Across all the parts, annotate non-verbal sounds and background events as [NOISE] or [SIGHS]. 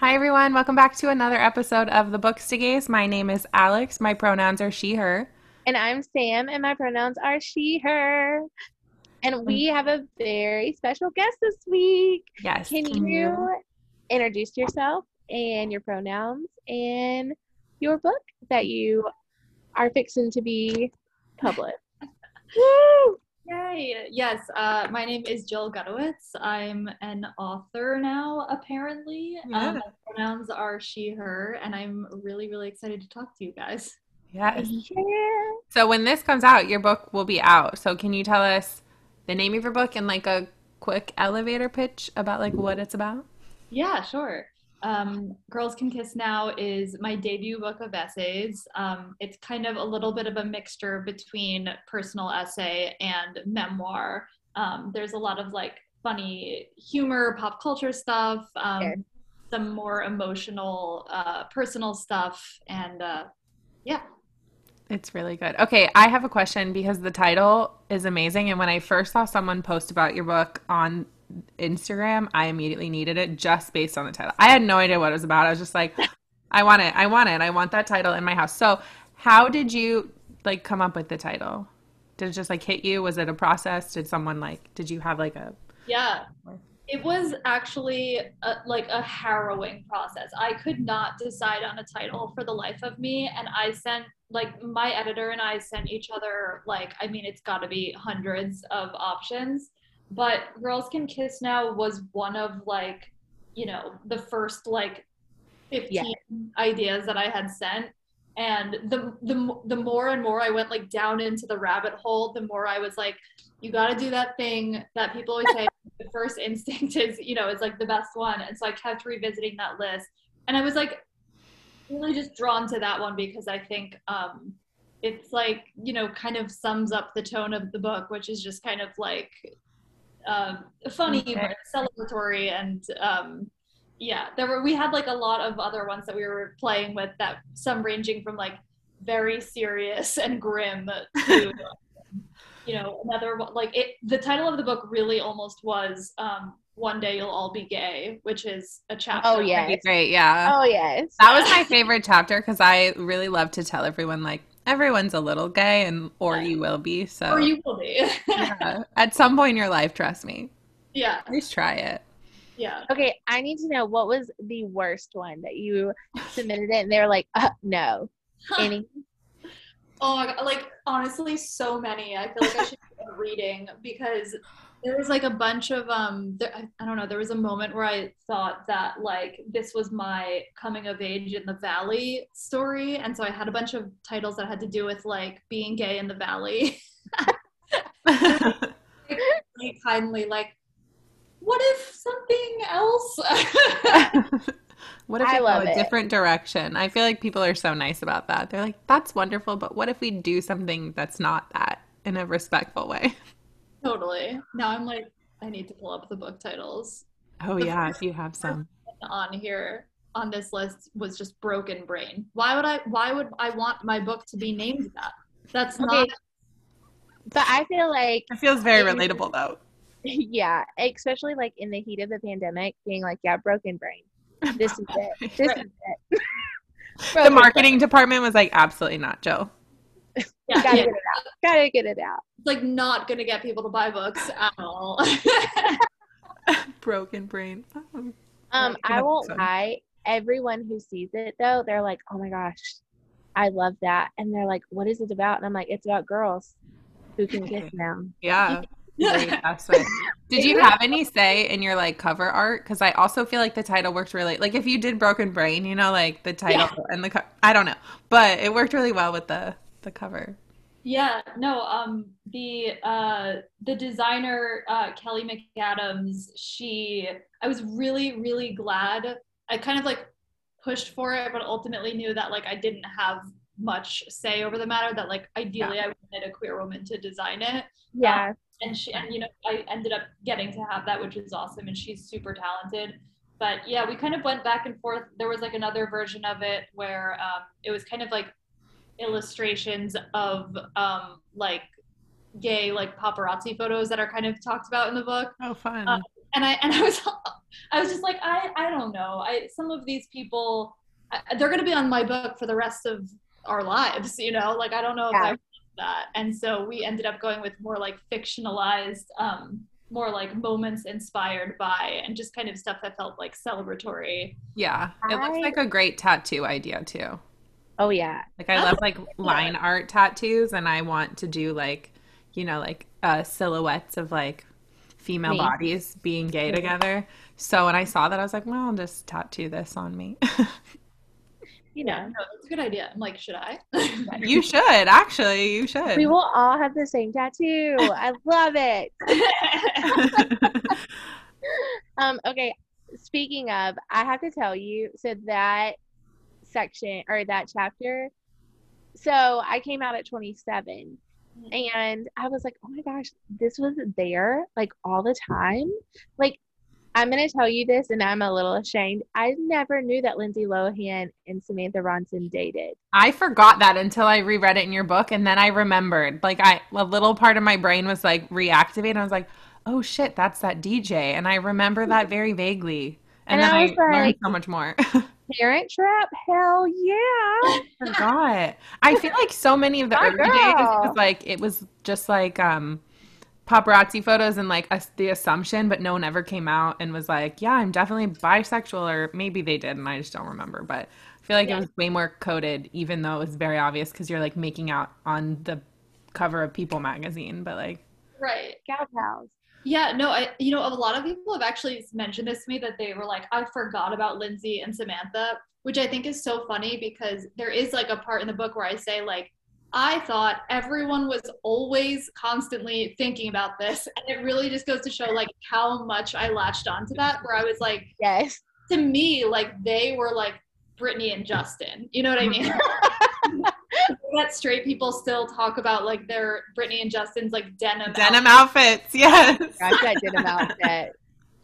Hi, everyone. Welcome back to another episode of the Bookstagays. My name is Alex. My pronouns are she, her. And I'm Sam, and my pronouns are she, her. And we mm. have a very special guest this week. Yes. Can you introduce yourself and your pronouns and your book that you are fixing to be published? Woo! Yay! Yes, uh, my name is Jill Gutowitz. I'm an author now, apparently. Yeah. Um, my pronouns are she, her, and I'm really, really excited to talk to you guys. Yes. Yeah. So when this comes out, your book will be out. So can you tell us the name of your book and like a quick elevator pitch about like what it's about? Yeah, sure. Um, Girls Can Kiss Now is my debut book of essays. Um, it's kind of a little bit of a mixture between personal essay and memoir. Um, there's a lot of like funny humor, pop culture stuff, um, Okay. some more emotional, uh, personal stuff, and uh, yeah. It's really good. Okay, I have a question because the title is amazing. And when I first saw someone post about your book on Instagram, I immediately needed it just based on the title. I had no idea what it was about. I was just like, [LAUGHS] I want it. I want it. I want that title in my house. So, how did you like come up with the title? Did it just like hit you? Was it a process? Did someone like, did you have like a, Yeah, it was actually a, like a harrowing process. I could not decide on a title for the life of me, and I sent like my editor and I sent each other like I mean it's got to be hundreds of options, but Girls Can Kiss Now was one of like you know the first like 15 Yeah. ideas that I had sent. And the, the the more and more I went like down into the rabbit hole, the more I was like, you got to do that thing that people always say [LAUGHS] the first instinct is you know is like the best one and so i kept revisiting that list and i was like really just drawn to that one because i think um it's like you know kind of sums up the tone of the book which is just kind of like um funny Okay. but celebratory and um yeah there were we had like a lot of other ones that we were playing with that some ranging from like very serious and grim to you know another one like it the title of the book really almost was um one day you'll all be gay which is a chapter Oh, yeah. That'd great? Yeah. Oh, yes. That was my favorite chapter because I really love to tell everyone like everyone's a little gay and or you will be. So or you will be yeah, [LAUGHS] at some point in your life, trust me, yeah at least try it. yeah Okay, I need to know what was the worst one that you submitted it and they were like, uh, no. Any? oh my god like honestly so many i feel like i should [LAUGHS] be reading because there was like a bunch of um there, I, I don't know there was a moment where i thought that like this was my coming of age in the valley story and so i had a bunch of titles that had to do with like being gay in the valley really [LAUGHS] [LAUGHS] kindly like what if something else [LAUGHS] what if I we go a it. different direction? I feel like people are so nice about that. They're like, that's wonderful, but what if we do something that's not that in a respectful way? Totally now i'm like i need to pull up the book titles Oh yeah, if you have some. on here on this list was just broken brain why would i why would i want my book to be named that that's not But I feel like, It feels very It- relatable though. [LAUGHS] yeah, especially like in the heat of the pandemic, being like, yeah, broken brain. This is it. [LAUGHS] This Right. is it. [LAUGHS] The Broken marketing department was like, absolutely not, Joe. Yeah, Gotta yeah, get it out. Gotta get it out. it's like not gonna get people to buy books at all [LAUGHS] Broken brain. Oh. Um, I won't episode. lie. Everyone who sees it though, they're like, "Oh my gosh, I love that," and they're like, "What is it about?" And I'm like, "It's about girls who can kiss [LAUGHS] now." Yeah. Very [LAUGHS] fast way. Did you have any say in your like cover art? Because I also feel like the title worked really like if you did Broken Brain, you know, like the title and the co- I don't know, but it worked really well with the the cover. Yeah, no, um the uh the designer uh Kelly McAdams, she I was really really glad. I kind of like pushed for it but ultimately knew that like I didn't have much say over the matter that like ideally I wanted a queer woman to design it. Yeah, and she and you know I ended up getting to have that which is awesome and she's super talented but yeah we kind of went back and forth there was like another version of it where um, it was kind of like illustrations of um, like gay like paparazzi photos that are kind of talked about in the book Oh, fun. Um, and I and I was [LAUGHS] I was just like I I don't know. I some of these people I, they're going to be on my book for the rest of our lives, you know? Like I don't know if I want that. And so we ended up going with more like fictionalized um more like moments inspired by and just kind of stuff that felt like celebratory. Yeah. It looks like a great tattoo idea too. Oh yeah. Like I love like line art tattoos and I want to do like, you know, like uh silhouettes of like female Me. bodies being gay together. So when I saw that I was like, well, I'll just tattoo this on me. [LAUGHS] You Yeah, know. no, that's a good idea. I'm like, should I? [LAUGHS] you should, actually. You should. We will all have the same tattoo. I love it. [LAUGHS] Um, okay. Speaking of, I have to tell you, so that section or that chapter, so I came out at 27 and I was like, oh my gosh, this was there like all the time. Like, I'm going to tell you this and I'm a little ashamed. I never knew that Lindsay Lohan and Samantha Ronson dated. I forgot that until I reread it in your book, and then I remembered. Like I, a little part of my brain was like reactivated. I was like, "Oh shit, that's that DJ," and I remember that [LAUGHS] very vaguely. And, And then I I, was learned like- so much more. [LAUGHS] Parent Trap? Hell yeah. I forgot. I feel like so many of the My early days was like it was just like um paparazzi photos and like us the assumption, but no one ever came out and was like, "Yeah, I'm definitely bisexual," or maybe they did, and I just don't remember. But I feel like Yeah. it was way more coded, even though it was very obvious because you're like making out on the cover of People magazine. But like, right. Gal pals. Yeah, no, I you know, a lot of people have actually mentioned this to me that they were like, I forgot about Lindsay and Samantha, which I think is so funny because there is like a part in the book where I say like I thought everyone was always constantly thinking about this. And it really just goes to show like how much I latched onto that where I was like, Yes. to me, like they were like Brittany and Justin. You know what I mean? [LAUGHS] [LAUGHS] that straight people still talk about like their Brittany and Justin's like denim denim outfits, yes. Gosh, that did about. [LAUGHS]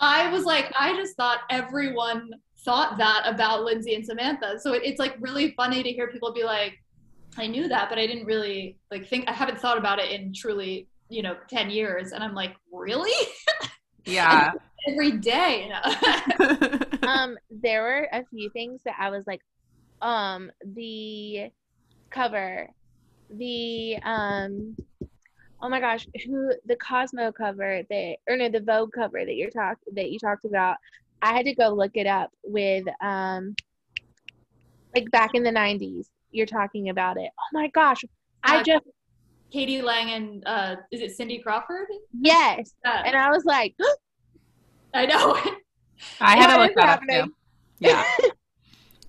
I was like, I just thought everyone thought that about Lindsay and Samantha. So it, it's like really funny to hear people be like, I knew that, but I didn't really like think I haven't thought about it in truly, you know, 10 years. And I'm like, really? [LAUGHS] Yeah. Every day. um there were a few things that i was like um the cover the um oh my gosh who the cosmo cover that or no the vogue cover that you're talk that you talked about i had to go look it up with um like back in the 90s you're talking about it oh my gosh i Uh, just k.d. lang and uh, is it Cindy Crawford? yes Uh, and i was like [GASPS] I know. [LAUGHS] I had to look is that up too. Yeah. [LAUGHS]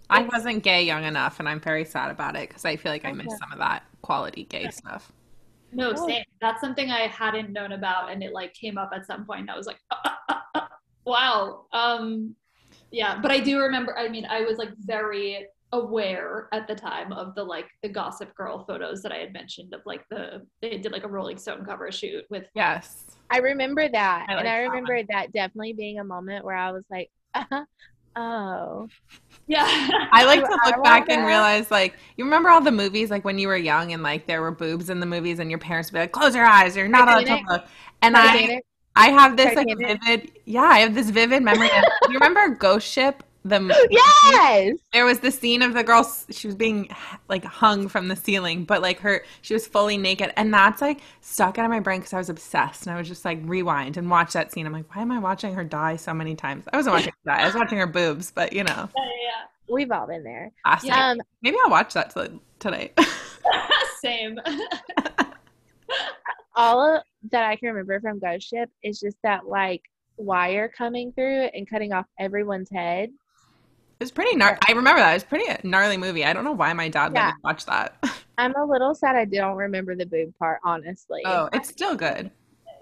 I wasn't gay young enough, and I'm very sad about it because I feel like I missed some of that quality gay stuff. no, Oh. same. That's something I hadn't known about, and it like came up at some point. And I was like, uh, uh, uh, wow. Um, yeah, but I do remember. I mean, I was like very aware at the time of the like the Gossip Girl photos that I had mentioned of like the they did like a Rolling Stone cover shoot with Yes. I remember that, I and like I that remember that definitely being a moment where I was like, [LAUGHS] uh-huh. "Oh, yeah. [LAUGHS] I like to look want back and that? realize, like, you remember all the movies, like when you were young, and like there were boobs in the movies, and your parents would be like, "Close your eyes, you're not allowed to Titanic? look." And I, I have this like vivid, yeah, I have this vivid memory. Of, you remember Ghost Ship? The [LAUGHS] yes, there was the scene of the girl she was being like hung from the ceiling but like her she was fully naked and that's like stuck out of my brain because i was obsessed and i was just like rewind and watch that scene i'm like why am i watching her die so many times i wasn't watching her die i was watching her boobs but you know yeah, we've all been there." classic. Yeah. Um, maybe i'll watch that t- tonight yeah. same. [LAUGHS] all that I can remember from Ghost Ship is just that like wire coming through and cutting off everyone's head. It was pretty gnar- i remember that it was pretty gnarly movie i don't know why my dad let me watch that [LAUGHS] I'm a little sad I don't remember the boob part, honestly. oh it's still good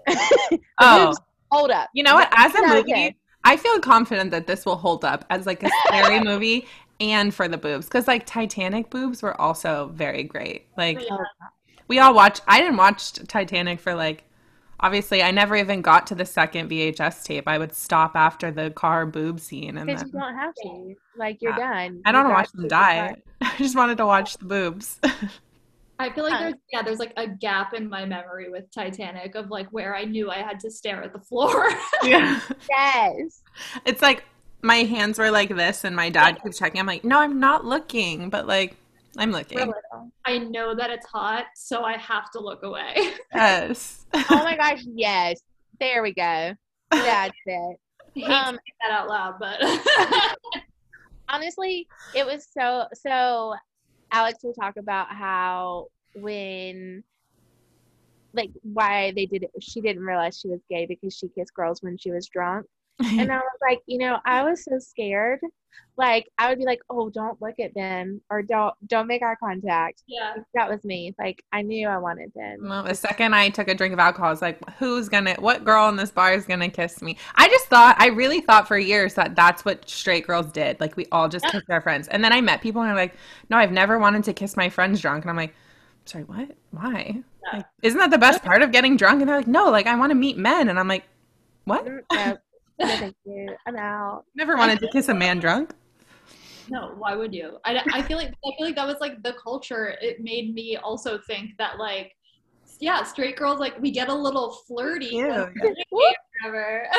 [LAUGHS] oh boobs hold up. You know what? As a Ten out of movie. I feel confident that this will hold up as like a scary [LAUGHS] movie and for the boobs because like Titanic boobs were also very great. Like Yeah. we all watched. I didn't watch Titanic for like. Obviously, I never even got to the second VHS tape. I would stop after the car boob scene, and Because then you don't have to. Like you're Yeah. done. I don't want to watch them to die. [LAUGHS] I just wanted to watch the boobs. [LAUGHS] I feel like there's yeah, there's like a gap in my memory with Titanic of like where I knew I had to stare at the floor. [LAUGHS] Yeah. Yes. It's like my hands were like this, and my dad keeps checking. I'm like, no, I'm not looking, but like, I'm looking. I know that it's hot, so I have to look away. Yes. [LAUGHS] [LAUGHS] Oh my gosh, [LAUGHS] yes. There we go. That's it. Um, that out loud, but honestly, it was so so Alex will talk about how when like why they did it she didn't realize she was gay because she kissed girls when she was drunk. And I was like, you know, I was so scared. Like I would be like, oh, don't look at them or don't don't make eye contact. yeah. That was me. Like I knew I wanted them. Well, the second I took a drink of alcohol, I was like, who's gonna, what girl in this bar is gonna kiss me? I just thought, I really thought for years that that's what straight girls did. Like, we all just kissed our friends. And then I met people and they're like, no, I've never wanted to kiss my friends drunk. And I'm like, sorry, what? Why? Yeah. Like, isn't that the best part of getting drunk? And they're like, no, like, I want to meet men. And I'm like, what? Mm, No, no, thank you. I'm out. Never wanted to kiss a man drunk. No, why would you? I, I feel like I feel like that was like the culture. It made me also think that like yeah, straight girls like we get a little flirty. Ew. when we're gay or whatever. [LAUGHS]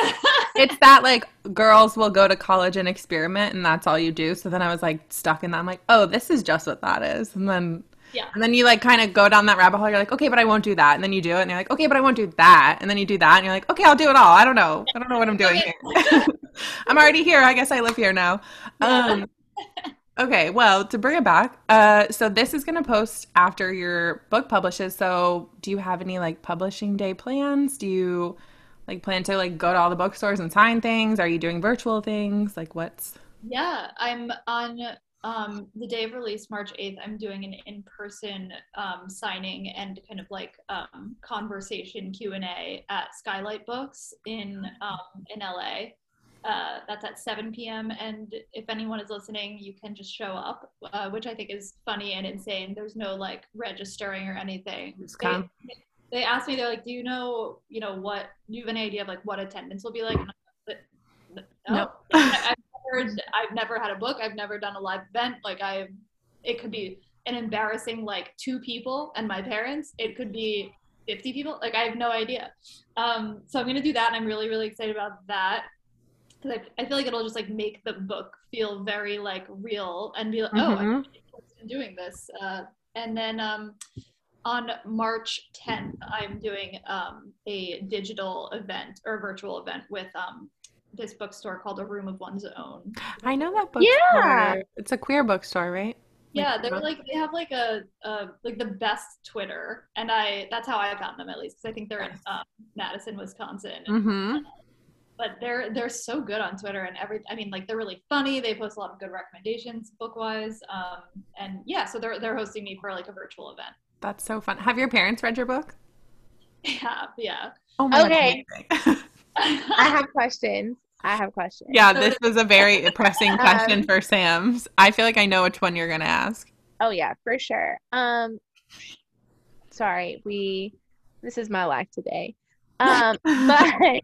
It's that like girls will go to college and experiment and that's all you do. So then I was like stuck in that. I'm like, oh, this is just what that is. And then Yeah. And then you like kind of go down that rabbit hole. You're like, okay, but I won't do that. And then you do it, and you're like, okay, but I won't do that. And then you do that, and you're like, okay, I'll do it all. I don't know. I don't know what I'm doing here. [LAUGHS] I'm already here. I guess I live here now. Um, okay, well, to bring it back, uh, so this is gonna post after your book publishes. So, do you have any like publishing day plans? Do you like plan to like go to all the bookstores and sign things? Are you doing virtual things? Like, what's Yeah, I'm on um, the day of release, March 8th. I'm doing an in-person um, signing and kind of like um, conversation Q&A at Skylight Books in um, in LA. Uh, that's at 7 p.m. And if anyone is listening, you can just show up, uh, which I think is funny and insane. There's no like registering or anything. They, they asked me, they're like, "Do you know, you know, what? Do you have any idea of like what attendance will be like?" And [LAUGHS] I was like, no. No. I- I've never, I've never had a book. I've never done a live event. Like I, it could be an embarrassing like two people and my parents. It could be 50 people. Like I have no idea. Um, so I'm gonna do that, and I'm really really excited about that because I, I feel like it'll just like make the book feel very like real and be like, oh, Mhm. I'm doing this. Uh, and then um, on March 10th, I'm doing um, a digital event or virtual event with um, this bookstore called A Room of One's Own. I know that bookstore. Yeah. It's a queer bookstore, right? Yeah, they're like they have like a, a like the best Twitter, and I that's how I found them at least because I think they're in um, Madison, Wisconsin. Mm-hmm. But they're they're so good on Twitter and every I mean like they're really funny. They post a lot of good recommendations book wise. Um, and yeah, so they're they're hosting me for like a virtual event. That's so fun. Have your parents read your book? [LAUGHS] Yeah, yeah. Oh my Okay. [LAUGHS] God, [LAUGHS] amazing. I have questions. I have questions. yeah, this was a very [LAUGHS] pressing question Um, for Sam's. I feel like I know which one you're gonna ask. Oh yeah, for sure. Um sorry, we this is my life today. Um [LAUGHS] but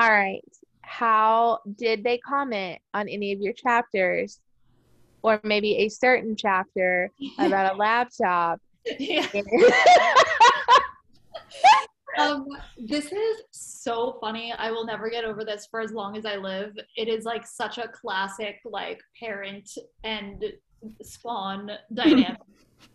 all right. How did they comment on any of your chapters? Or maybe a certain chapter about a laptop. yeah. Um, this is so funny. I will never get over this for as long as I live. It is like such a classic, like parent and spawn [LAUGHS] dynamic.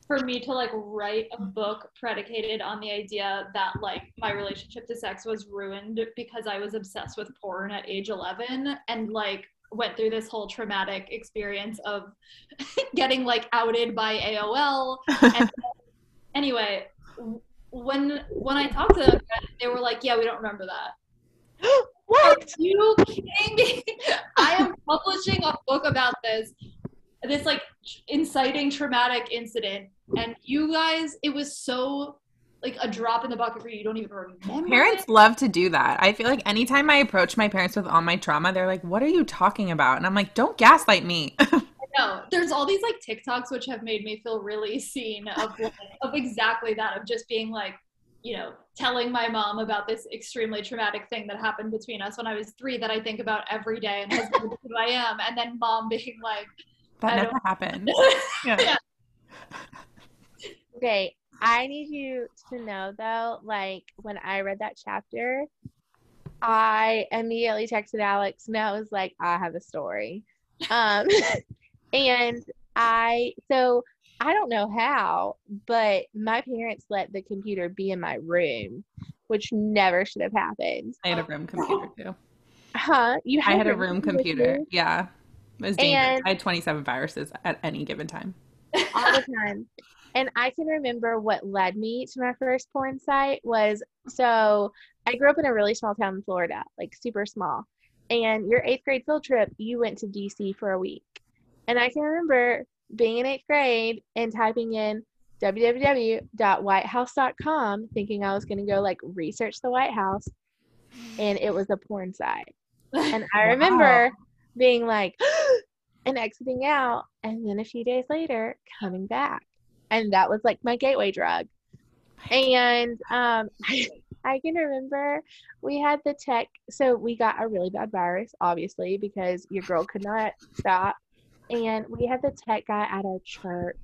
For me to like write a book predicated on the idea that like my relationship to sex was ruined because I was obsessed with porn at age 11 and like went through this whole traumatic experience of [LAUGHS] getting like outed by AOL [LAUGHS] and anyway when when i talked to them they were like yeah we don't remember that [GASPS] are what? you kidding me [LAUGHS] i am publishing a book about this this like inciting traumatic incident and you guys it was so like a drop in the bucket for you you don't even remember Parents it. love to do that. I feel like anytime I approach my parents with all my trauma, they're like, "What are you talking about?" And I'm like, "Don't gaslight me." [LAUGHS] no there's all these like tiktoks which have made me feel really seen of [LAUGHS] like, of exactly that of just being like you know telling my mom about this extremely traumatic thing that happened between us when i was three that i think about every day and has been who i am and then mom being like that I never happened. [LAUGHS] Yeah. Yeah. Okay, I need you to know though, like when I read that chapter, I immediately texted Alex and I was like, I have a story. Um, [LAUGHS] and I, so I don't know how, but my parents let the computer be in my room, which never should have happened. I had a room computer too. Huh? You had I had a your room computer computer. Yeah. It was dangerous. And- I had 27 viruses at any given time. [LAUGHS] all the time. And I can remember what led me to my first porn site was so I grew up in a really small town in Florida, like super small. And your eighth grade field trip, you went to DC for a week. And I can remember being in eighth grade and typing in www.whitehouse.com, thinking I was going to go like research the White House. And it was a porn site. And I [LAUGHS] remember being like, [GASPS] and exiting out. And then a few days later, coming back. And that was like my gateway drug. And um, [LAUGHS] I can remember we had the tech. So we got a really bad virus, obviously, because your girl could not stop. And we had the tech guy at our church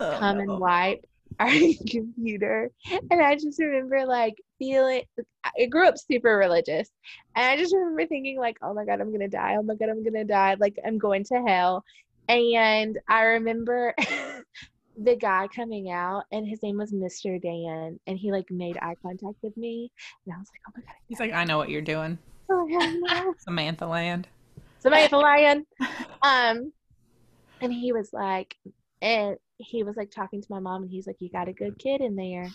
Oh, come and wipe [LAUGHS] our computer. And I just remember like feeling, I grew up super religious. And I just remember thinking, like, oh my God, I'm going to die. Oh my God, I'm going to die. Like, I'm going to hell. And I remember [LAUGHS] the guy coming out, and his name was Mr. Dan. And he like made eye contact with me. And I was like, oh my God. He's like, I know what you're doing. Oh no. [LAUGHS] Samantha Land. Samantha Land. Um, and he was like, and he was like talking to my mom, and he's like, "You got a good kid in there.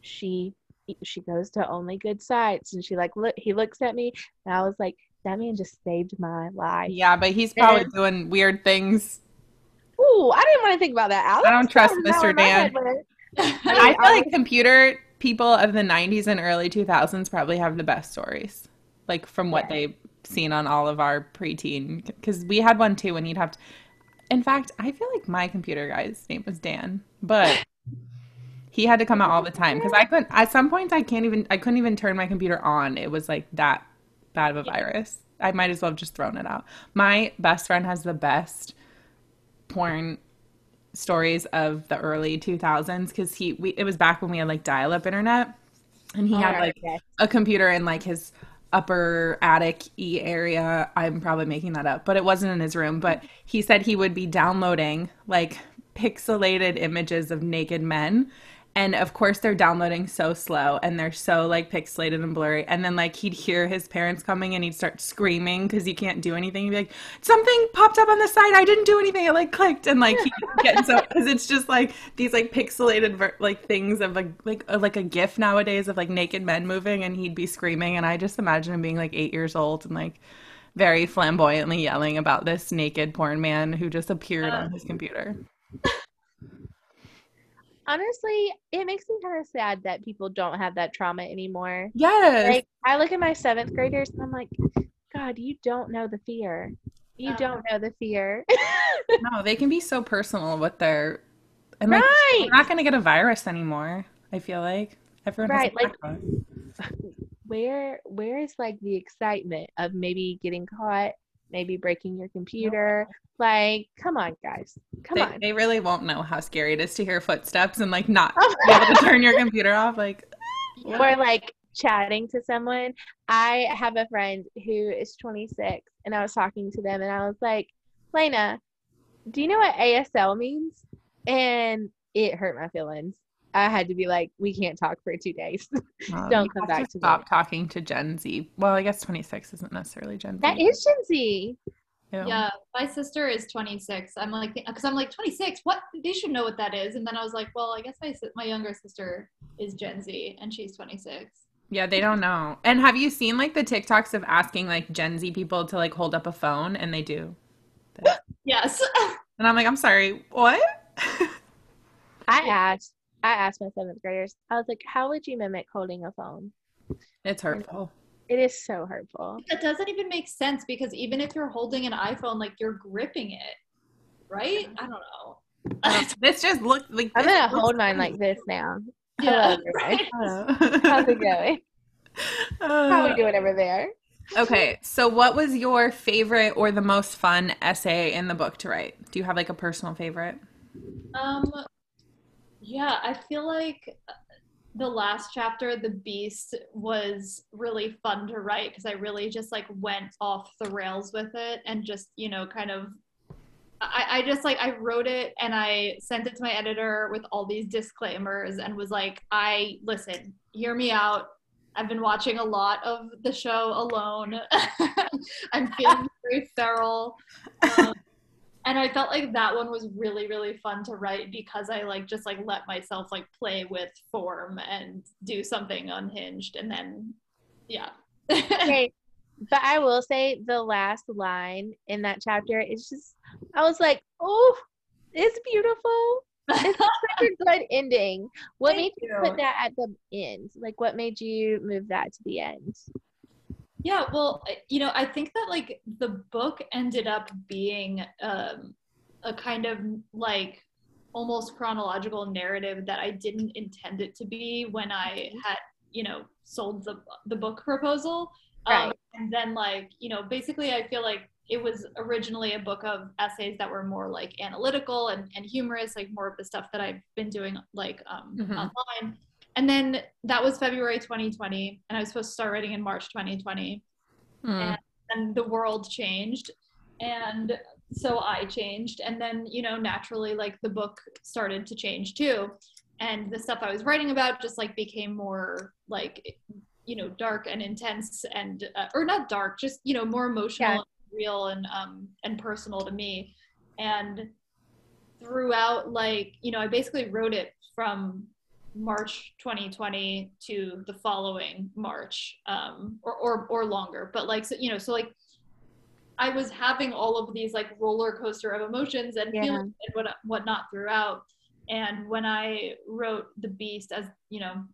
She she goes to only good sites." And she like look. He looks at me, and I was like, "That man just saved my life." Yeah, but he's probably And- doing weird things. Ooh, I didn't want to think about that. Alex. I don't trust not Mr. Dan. [LAUGHS] [LAUGHS] I feel like computer people of the 90s and early 2000s probably have the best stories, like from what Yeah. they've seen on all of our preteen. Because we had one too, and he'd have to. In fact, I feel like my computer guy's name was Dan, but he had to come out all the time because I couldn't. At some points, I can't even. I couldn't even turn my computer on. It was like that bad of a virus. I might as well have just thrown it out. My best friend has the best porn stories of the early 2000s because he we it was back when we had like dial-up internet and he oh, had like yes. a computer in like his upper attic e area. I'm probably making that up but it wasn't in his room. But he said he would be downloading like pixelated images of naked men and of course they're downloading so slow and they're so like pixelated and blurry. And then like he'd hear his parents coming and he'd start screaming because he can't do anything. He'd be like something popped up on the side. I didn't do anything. It like clicked. And like he so because it's just like these like pixelated ver- like things of like like uh, like a gif nowadays of like naked men moving and he'd be screaming. And i just imagine him being like eight years old and like very flamboyantly yelling about this naked porn man who just appeared on his computer Honestly, it makes me kind of sad that people don't have that trauma anymore. yes Like I look at my seventh graders and I'm like, God, you don't know the fear. You don't know the fear. [LAUGHS] No, they can be so personal with their and like right. we're not gonna get a virus anymore. I feel like everyone Right, like- [LAUGHS] Where where is like the excitement of maybe getting caught, maybe breaking your computer? Like, come on, guys. Come They, on. they really won't know how scary it is to hear footsteps and like not [LAUGHS] be able to turn your computer off. Like, Or like chatting to someone. I have a friend who is 26 and I was talking to them and I was like, Lena, do you know what ASL means? And it hurt my feelings. I had to be like, we can't talk for two days. [LAUGHS] Don't come back to to stop talking to Gen Z. Well, I guess 26 isn't necessarily Gen Z. that is Gen Z. Ew. Yeah, my sister is 26. I'm like, because I'm like 26. What? They should know what that is. And then I was like, well, I guess my my younger sister is Gen Z, and she's 26. Yeah, they don't know. And have you seen like the TikToks of asking like Gen Z people to like hold up a phone and they do? [LAUGHS] Yes. And I'm like, I'm sorry, what? [LAUGHS] I asked, I asked my seventh graders, I was like, how would you mimic holding a phone? it's hurtful. It is so hurtful. that doesn't even make sense because even if you're holding an iPhone, like you're gripping it, right? I don't know. This [LAUGHS] just looks like I'm gonna hold mine funny. like this now. Yeah, Hello, everybody. [LAUGHS] right? How's it going? How are Uh, we doing over there? Okay, so what was your favorite or the most fun essay in the book to write? Do you have like a personal favorite? Um, Yeah, I feel like the last chapter, The Beast, was really fun to write because I really just like went off the rails with it and just, you know, kind of I, I just like I wrote it and I sent it to my editor with all these disclaimers and was like, I listen, hear me out. I've been watching a lot of the show alone. [LAUGHS] I'm feeling very [LAUGHS] feral. Um, and I felt like that one was really, really fun to write because I like just like let myself like play with form and do something unhinged and then yeah. [LAUGHS] okay. But I will say the last line in that chapter is just I was like, oh, it's beautiful. It's such a [LAUGHS] good ending. What Thank made you you. put that at the end? Like, what made you move that to the end? Yeah, well, you know, I think that like the book ended up being um, a kind of like almost chronological narrative that I didn't intend it to be when I had, you know, sold the the book proposal. Um, and then like, you know, basically I feel like it was originally a book of essays that were more like analytical and, and humorous, like more of the stuff that I've been doing like um, Mhm. online. And then that was February 2020, and I was supposed to start writing in March 2020 Hmm. and the world changed and so i changed and then you know naturally like the book started to change too and the stuff i was writing about just like became more like you know dark and intense and uh, or not dark just you know more emotional Yeah. and real and um and personal to me and throughout like you know i basically wrote it from march 2020 to the following march um or or, or longer but like so, you know so like i was having all of these like roller coaster of emotions and Yeah. feelings and what whatnot throughout and when i wrote the beast as you know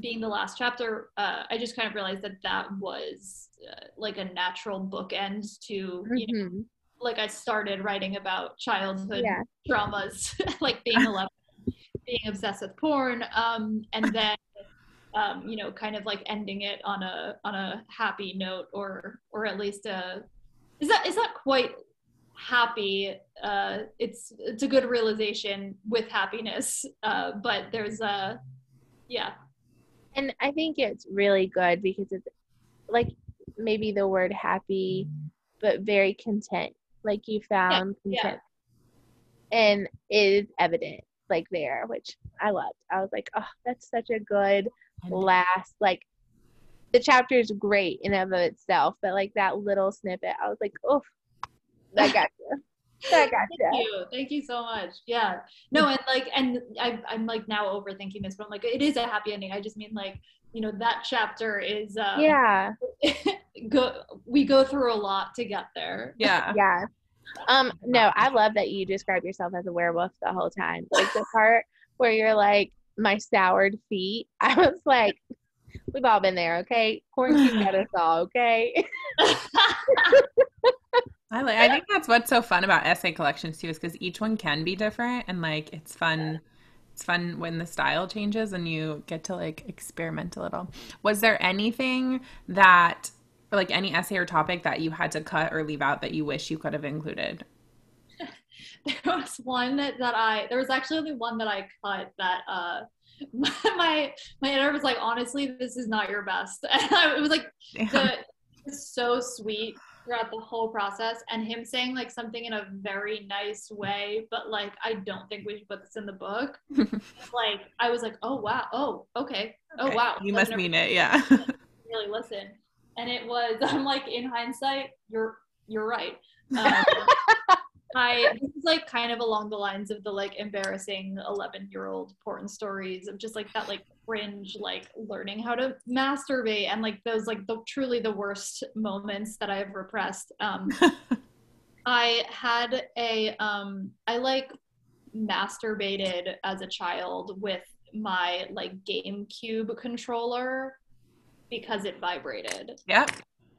being the last chapter uh, i just kind of realized that that was uh, like a natural bookend to you know Mhm. like I started writing about childhood Yeah. traumas, [LAUGHS] like being 11, being obsessed with porn, um, and [LAUGHS] then um, you know, kind of like ending it on a on a happy note, or or at least a is that is that quite happy? Uh, it's it's a good realization with happiness, uh, but there's a yeah And I think it's really good because it's like maybe the word happy, but very content. Like you found yeah. content. And it is evident like there, which I loved. I was like, oh, that's such a good last like the chapter is great in and of itself, but like that little snippet, I was like, oh, I [LAUGHS] got you. I got Thank you. you. Thank you so much. Yeah. No, and like, and I, I'm like now overthinking this, but I'm like, it is a happy ending. I just mean like, you know, that chapter is, um, Yeah, [LAUGHS] go, we go through a lot to get there. yeah. yeah. Um, no, I love that you describe yourself as a werewolf the whole time. Like the part where you're like, my soured feet. [LAUGHS] I was like, we've all been there, okay? Quarantine got us all, okay? I like. I think that's what's so fun about essay collections too, is because each one can be different, and like it's fun. It's fun when the style changes and you get to like experiment a little. Was there anything that, or like any essay or topic that you had to cut or leave out that you wish you could have included? [LAUGHS] there was one that I, there was actually only one that I cut that, uh, [LAUGHS] my my editor was like, honestly, this is not your best. [LAUGHS] And I, it was like the was so sweet throughout the whole process and him saying like something in a very nice way but like i don't think we should put this in the book. Like i was like oh wow. Oh okay. Oh Okay, wow. You Like, must mean it, yeah. really listen and it was [LAUGHS] i'm like in hindsight you're you're right [LAUGHS] um, I this is like kind of along the lines of the like embarrassing 11 year old porn stories of just like that like cringe like learning how to masturbate and like those like the truly the worst moments that I've repressed. Um, [LAUGHS] I had a um, I like masturbated as a child with my like GameCube controller because it vibrated yep.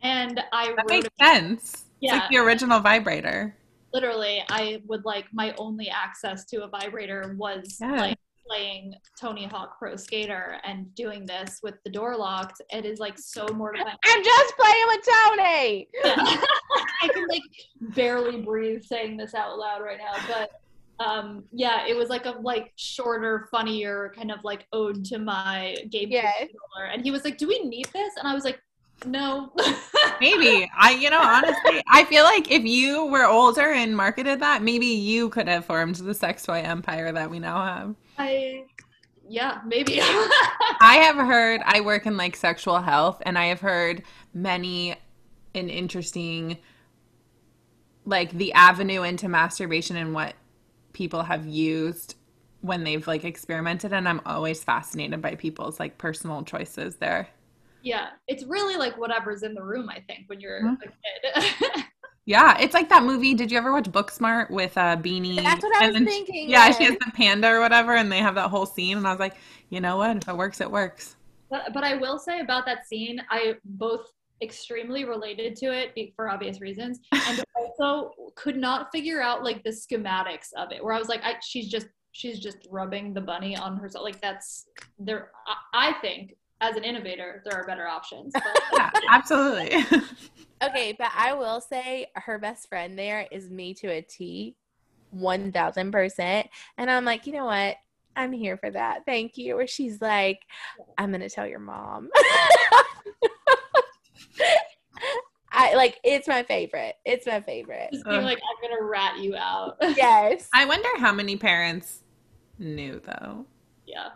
and I That wrote makes a- sense. It's Yeah. like the original vibrator. literally I would like my only access to a vibrator was Yeah. like playing Tony Hawk Pro Skater and doing this with the door locked. It is like so mortifying. I'm just playing with Tony. Yeah. [LAUGHS] I can like barely breathe saying this out loud right now, but um yeah it was like a like shorter funnier kind of like ode to my game Yes. and he was like do we need this and i was like no [LAUGHS] Maybe. I, you know, honestly, I feel like if you were older and marketed that, maybe you could have formed the sex toy empire that we now have. i yeah maybe [LAUGHS] I have heard, I work in like sexual health, and I have heard many an interesting, like the avenue into masturbation and what people have used when they've like experimented. And I'm always fascinated by people's like personal choices there. yeah it's really like whatever's in the room i think when you're Mhm. a kid [LAUGHS] Yeah, it's like that movie. Did you ever watch Booksmart with uh, Beanie? That's what I was thinking. Yeah, she has the panda or whatever, and they have that whole scene. And I was like, you know what? If it works, it works. But, but I will say about that scene, I both extremely related to it for obvious reasons, [LAUGHS] and also could not figure out like the schematics of it. Where I was like, I, she's just she's just rubbing the bunny on herself. Like that's there. I, I think as an innovator, there are better options. But [LAUGHS] Yeah, absolutely. [LAUGHS] Okay, but I will say her best friend there is me to a T, one thousand percent. And I'm like, you know what? I'm here for that. Thank you. Where she's like, I'm gonna tell your mom. [LAUGHS] I like it's my favorite. It's my favorite. just being Ugh. like, I'm gonna rat you out. [LAUGHS] Yes. I wonder how many parents knew though. Yeah.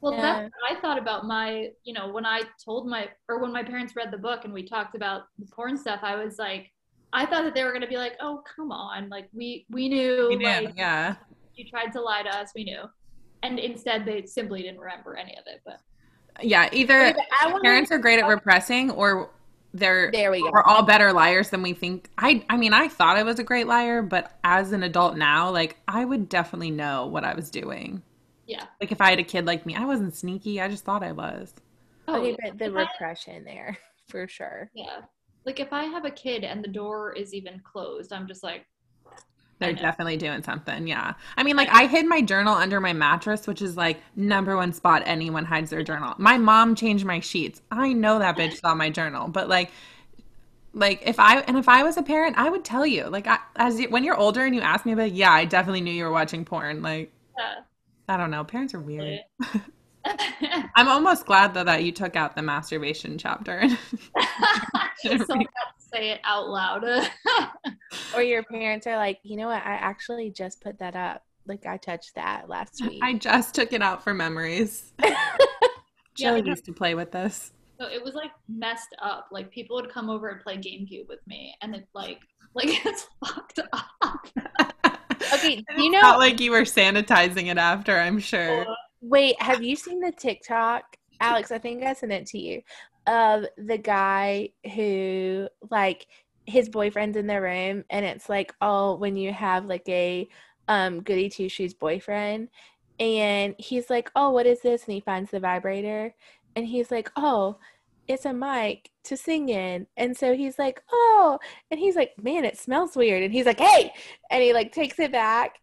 Well, Yeah. that's what I thought about my, you know, when I told my, or when my parents read the book and we talked about the porn stuff, I was like, I thought that they were going to be like, oh, come on. Like, we, we knew, You knew, like, yeah. you tried to lie to us, we knew. And instead, they simply didn't remember any of it. But Yeah, either I wanna- parents are great at repressing or they're There we go. we're all better liars than we think. I I mean, I thought I was a great liar, but as an adult now, like I would definitely know what I was doing. yeah. Like if I had a kid like me, I wasn't sneaky. I just thought I was. Oh, Okay, yeah. but the If I- repression there [LAUGHS] for sure. yeah. Like, if I have a kid and the door is even closed, I'm just like, They're definitely doing something. Yeah. I mean, like, I hid my journal under my mattress, which is like number one spot anyone hides their journal. My mom changed my sheets. I know that bitch saw my journal, but like, like if I and if I was a parent, I would tell you. Like, I, as you, when you're older and you ask me, like, yeah, I definitely knew you were watching porn. Like, yeah. I don't know. Parents are weird. Yeah. [LAUGHS] [LAUGHS] I'm almost glad though that you took out the masturbation chapter. [LAUGHS] To say it out loud. [LAUGHS] Or your parents are like, you know what? I actually just put that up. Like I touched that last [LAUGHS] week. I just took it out for memories. [LAUGHS] Yeah, Joe because- used to play with this. So it was like messed up. Like people would come over and play GameCube with me, and it's like, like it's fucked up. Okay, you know? not like you were sanitizing it after, I'm sure. Wait, have you seen the TikTok, Alex? I think I sent it to you. Of the guy who like his boyfriend's in the room, and it's like, oh, when you have like a um goody two shoes boyfriend, and he's like, oh, what is this? And he finds the vibrator, and he's like, oh. It's a mic to sing in. And so he's like, oh, and he's like, man, it smells weird. And he's like, hey, and he like takes it back.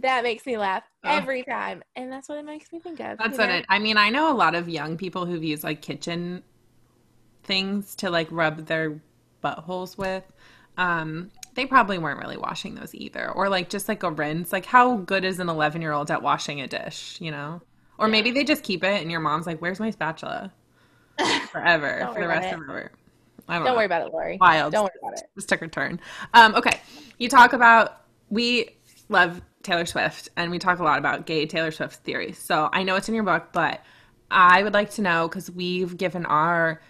That makes me laugh Ugh. every time. And that's what it makes me think of. That's what know? it. I mean, I know a lot of young people who've used like kitchen things to like rub their buttholes with. Um, they probably weren't really washing those either, or like just like a rinse. Like, how good is an 11 year old at washing a dish? You know, or Yeah. maybe they just keep it, and your mom's like, "Where's my spatula?" [LAUGHS] Forever for the rest of her. I don't, Don't know. worry about it, Lori. Wild. Don't worry about it. just took a turn. Um, okay, you talk about we love Taylor Swift, and we talk a lot about gay Taylor Swift theories. So I know it's in your book, but I would like to know because we've given our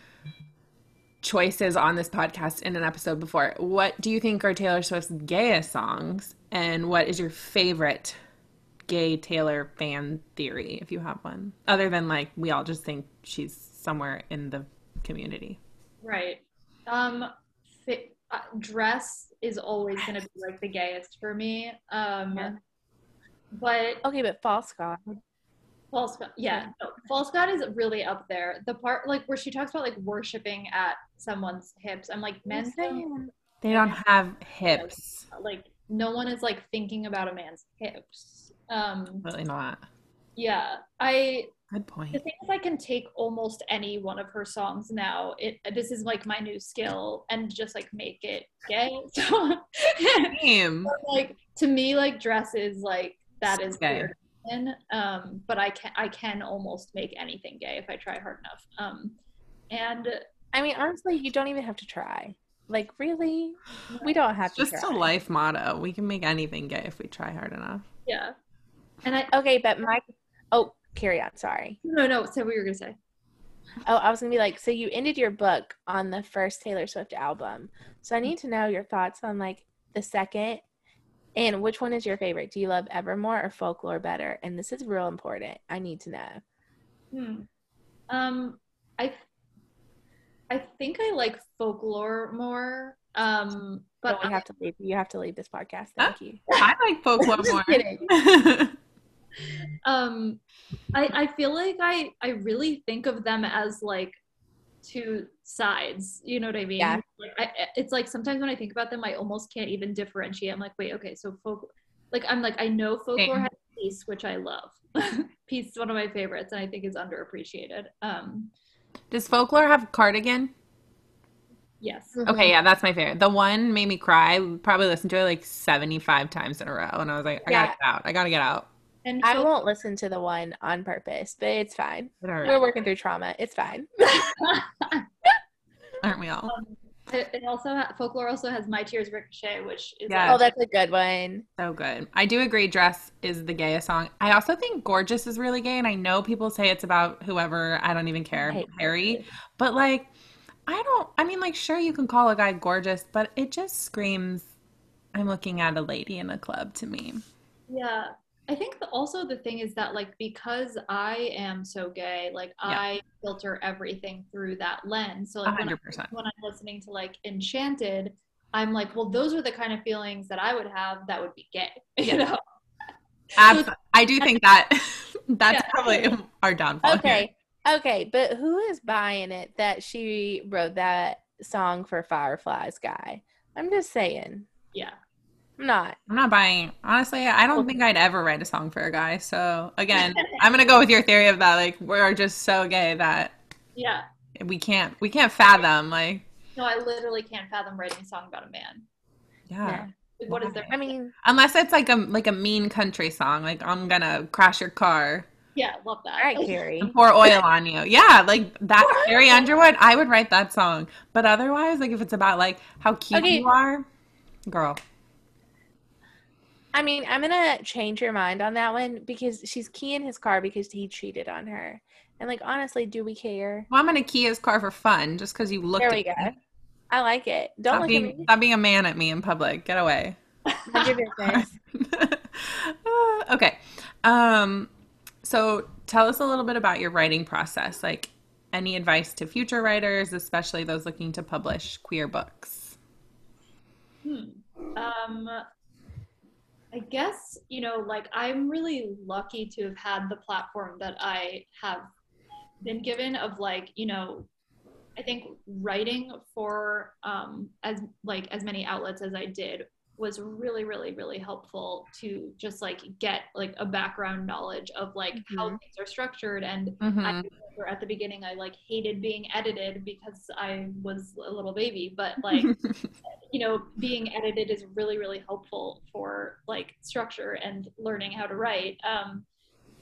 choices on this podcast in an episode before. What do you think are Taylor Swift's gayest songs, and what is your favorite gay Taylor fan theory, if you have one, other than like we all just think she's somewhere in the community? Right. Um, fi- uh, dress is always gonna be like the gayest for me. Um, Yeah. but Okay, but false god. false god, yeah, no, false god is really up there. The part like where she talks about like worshiping at someone's hips. I'm like, men don't They don't have hips. like no one is like thinking about a man's hips. Um, Really not. yeah, I Good point. the thing is I can take almost any one of her songs now. It this is like my new skill and just like make it gay. [LAUGHS] So Same. [LAUGHS] like to me like dresses like that is Gay. weird. Um but I can I can almost make anything gay if I try hard enough. Um and I mean, honestly, you don't even have to try. Like, really, we don't have It's to just try. a life motto. We can make anything gay if we try hard enough. yeah. And I Okay, but my oh, carry on. Sorry. no no so what you were gonna say. Oh, I was gonna be like, so you ended your book on the first Taylor Swift album. So I need to know your thoughts on like the second, and which one is your favorite? Do you love Evermore or Folklore better? And this is real important. I need to know. Hmm. Um, I I think I like folklore more. Um, but we I, have to leave. You have to leave this podcast. Thank you. [LAUGHS] I like folklore more. [LAUGHS] um, I I feel like I I really think of them as like two sides. You know what I mean? Yeah. Like I, it's like sometimes when I think about them, I almost can't even differentiate. I'm like, wait, okay, so folk, like I'm like I know folklore Same. has peace, which I love. [LAUGHS] peace is one of my favorites, and I think is underappreciated. Um, Does folklore have cardigan? yes. Mm-hmm. Okay, yeah, that's my favorite. The one made me cry. Probably listened to it like 75 times in a row. And I was like, I gotta get out. I gotta get out. And I folk- won't listen to the one on purpose, but it's fine. It hurt. We're working through trauma. It's fine. [LAUGHS] Aren't we all? Um, It, it also ha- folklore also has My Tears Ricochet, which is Yeah. like, Oh, that's a good one. So good. I do agree Dress is the gayest song. I also think Gorgeous is really gay. And I know people say it's about whoever, I don't even care, I hate Harry. But like, I don't, I mean, like, sure, you can call a guy gorgeous, but it just screams, I'm looking at a lady in a club to me. yeah. I think the, also the thing is that like because I am so gay, like Yeah. I filter everything through that lens. So like when, I, 100%. when I'm listening to like Enchanted, I'm like, well, those are the kind of feelings that I would have that would be gay. [LAUGHS] You know? Abs- I do think that [LAUGHS] that's Yeah. probably [LAUGHS] our downfall. here. Okay. Okay, but who is buying it that she wrote that song for Fireflies guy? I'm just saying. Yeah. I'm not. I'm not buying. Honestly, I don't think I'd ever write a song for a guy. So again, [LAUGHS] I'm gonna go with your theory of that. Like we're just so gay that Yeah. we can't we can't fathom. Like No, I literally can't fathom writing a song about a man. yeah. Yeah. Like, what is there? I mean, Unless it's like a like a mean country song, like I'm gonna crash your car Yeah, love that. all right, [LAUGHS] Carrie. pour oil on you. Yeah, like that. Carrie Underwood, I would write that song. But otherwise, like if it's about like how cute Okay. you are, girl. I mean, I'm gonna change your mind on that one because she's keying his car because he cheated on her. And like honestly, do we care? Well, I'm gonna key his car for fun, just because you looked. There at we go. me. I like it. Don't Stop look being, at me. stop being a man at me in public. Get away. [LAUGHS] Mind your [LAUGHS] business. [LAUGHS] Okay. Um, so tell us a little bit about your writing process. Like any advice to future writers, especially those looking to publish queer books? Hmm. Um, I guess, you know, like I'm really lucky to have had the platform that I have been given of like, you know, I think writing for um, as like as many outlets as I did was really, really, really helpful to just like get like a background knowledge of like how Mhm. things are structured and I Remember at the beginning I like hated being edited because I was a little baby, but [LAUGHS] like you know, being edited is really, really helpful for like structure and learning how to write. Um,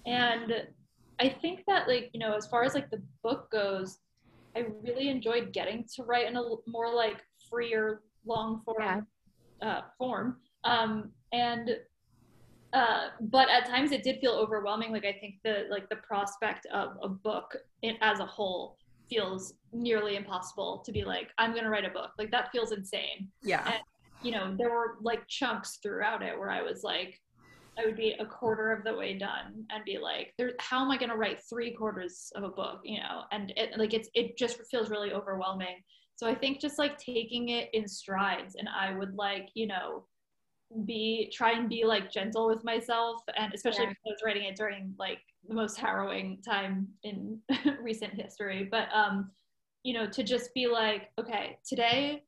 and I think that like, you know, as far as like the book goes, I really enjoyed getting to write in a more like freer, long form uh, form. Um, and uh, but at times it did feel overwhelming. Like I think the like the prospect of a book in, as a whole feels nearly impossible to be like I'm gonna write a book. Like that feels insane. yeah. You know, there were like chunks throughout it where I was like, I would be a quarter of the way done and be like, there, how am I gonna write three quarters of a book? You know, and it like it's it just feels really overwhelming. So I think just like taking it in strides, and I would like you know be try and be like gentle with myself and especially Yeah. because I was writing it during like the most harrowing time in [LAUGHS] recent history but um you know to just be like okay today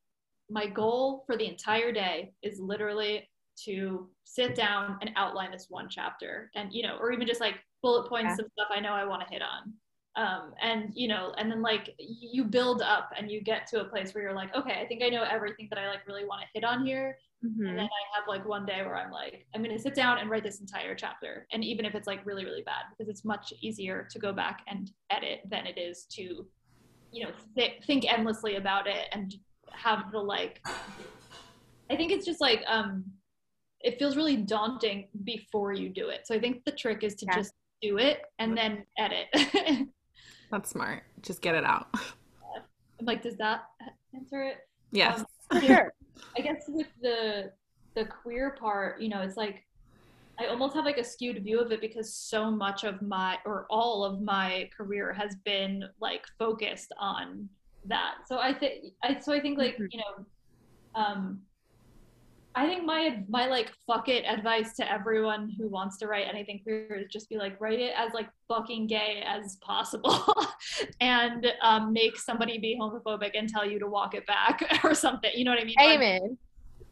my goal for the entire day is literally to sit down and outline this one chapter and you know or even just like bullet points Yeah. of stuff i know i want to hit on um, and you know and then like you build up and you get to a place where you're like okay i think i know everything that i like really want to hit on here Mhm. and then I have like one day where I'm like, I'm gonna sit down and write this entire chapter. And even if it's like really, really bad, because it's much easier to go back and edit than it is to, you know, th- think endlessly about it and have the like. I think it's just like um, it feels really daunting before you do it. So I think the trick is to Yeah. just do it and then edit. [LAUGHS] That's smart. Just get it out. [LAUGHS] like, does that answer it? Yes. Um, [LAUGHS] sure. I guess with the the queer part, you know, it's like I almost have like a skewed view of it because so much of my or all of my career has been like focused on that. So I think I so I think like, Mhm. you know, um I think my my like fuck it advice to everyone who wants to write anything queer is just be like write it as like fucking gay as possible [LAUGHS] and um, make somebody be homophobic and tell you to walk it back [LAUGHS] or something. You know what I mean? Like- Amen.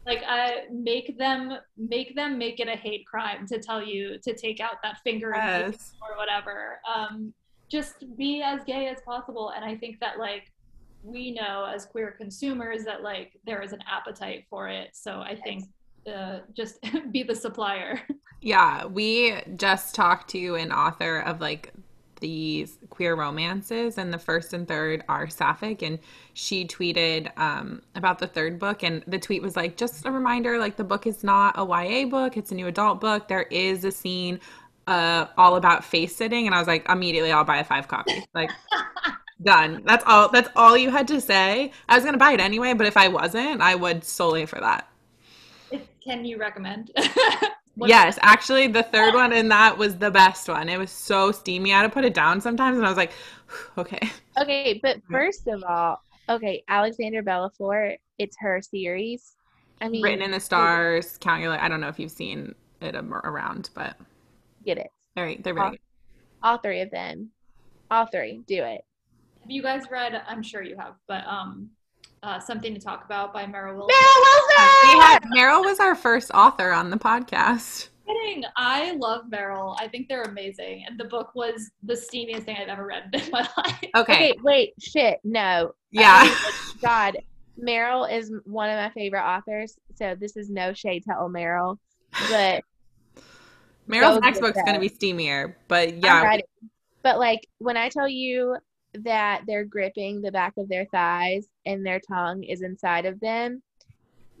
like I make them make them make it a hate crime to tell you to take out that finger Yes. or whatever. Um, just be as gay as possible, and I think that like we know as queer consumers that like there is an appetite for it. So I think uh, just [LAUGHS] be the supplier. Yeah, we just talked to an author of like these queer romances, and the first and third are sapphic. And she tweeted um, about the third book, and the tweet was like, just a reminder like, the book is not a YA book, it's a new adult book. There is a scene uh, all about face sitting, and I was like, immediately, I'll buy a five copy. Like, [LAUGHS] done. That's all. That's all you had to say. I was gonna buy it anyway, but if I wasn't, I would solely for that. Can you recommend? [LAUGHS] Yes, actually, the third [LAUGHS] one in that was the best one. It was so steamy. I had to put it down sometimes, and I was like, [SIGHS] okay. Okay, but [LAUGHS] first of all, okay, Alexandria Bellefleur, it's her series. I mean, Written in the stars, count your. I don't know if you've seen it around, but get it. they're they're really good. All three of them. All three. Do it. Have you guys read? I'm sure you have, but um, uh, something to talk about by Meryl Wilner. Meryl Wilner! We had Meryl was our first author on the podcast. kidding. I love Meryl. I think they're amazing. And the book was the steamiest thing I've ever read in my [LAUGHS] life. Okay, Okay, wait, shit, no. yeah, I God, Meryl is one of my favorite authors, so this is no shade to old Meryl, but Meryl's next get book's gonna be steamier, but yeah. But like when I tell you that they're gripping the back of their thighs and their tongue is inside of them,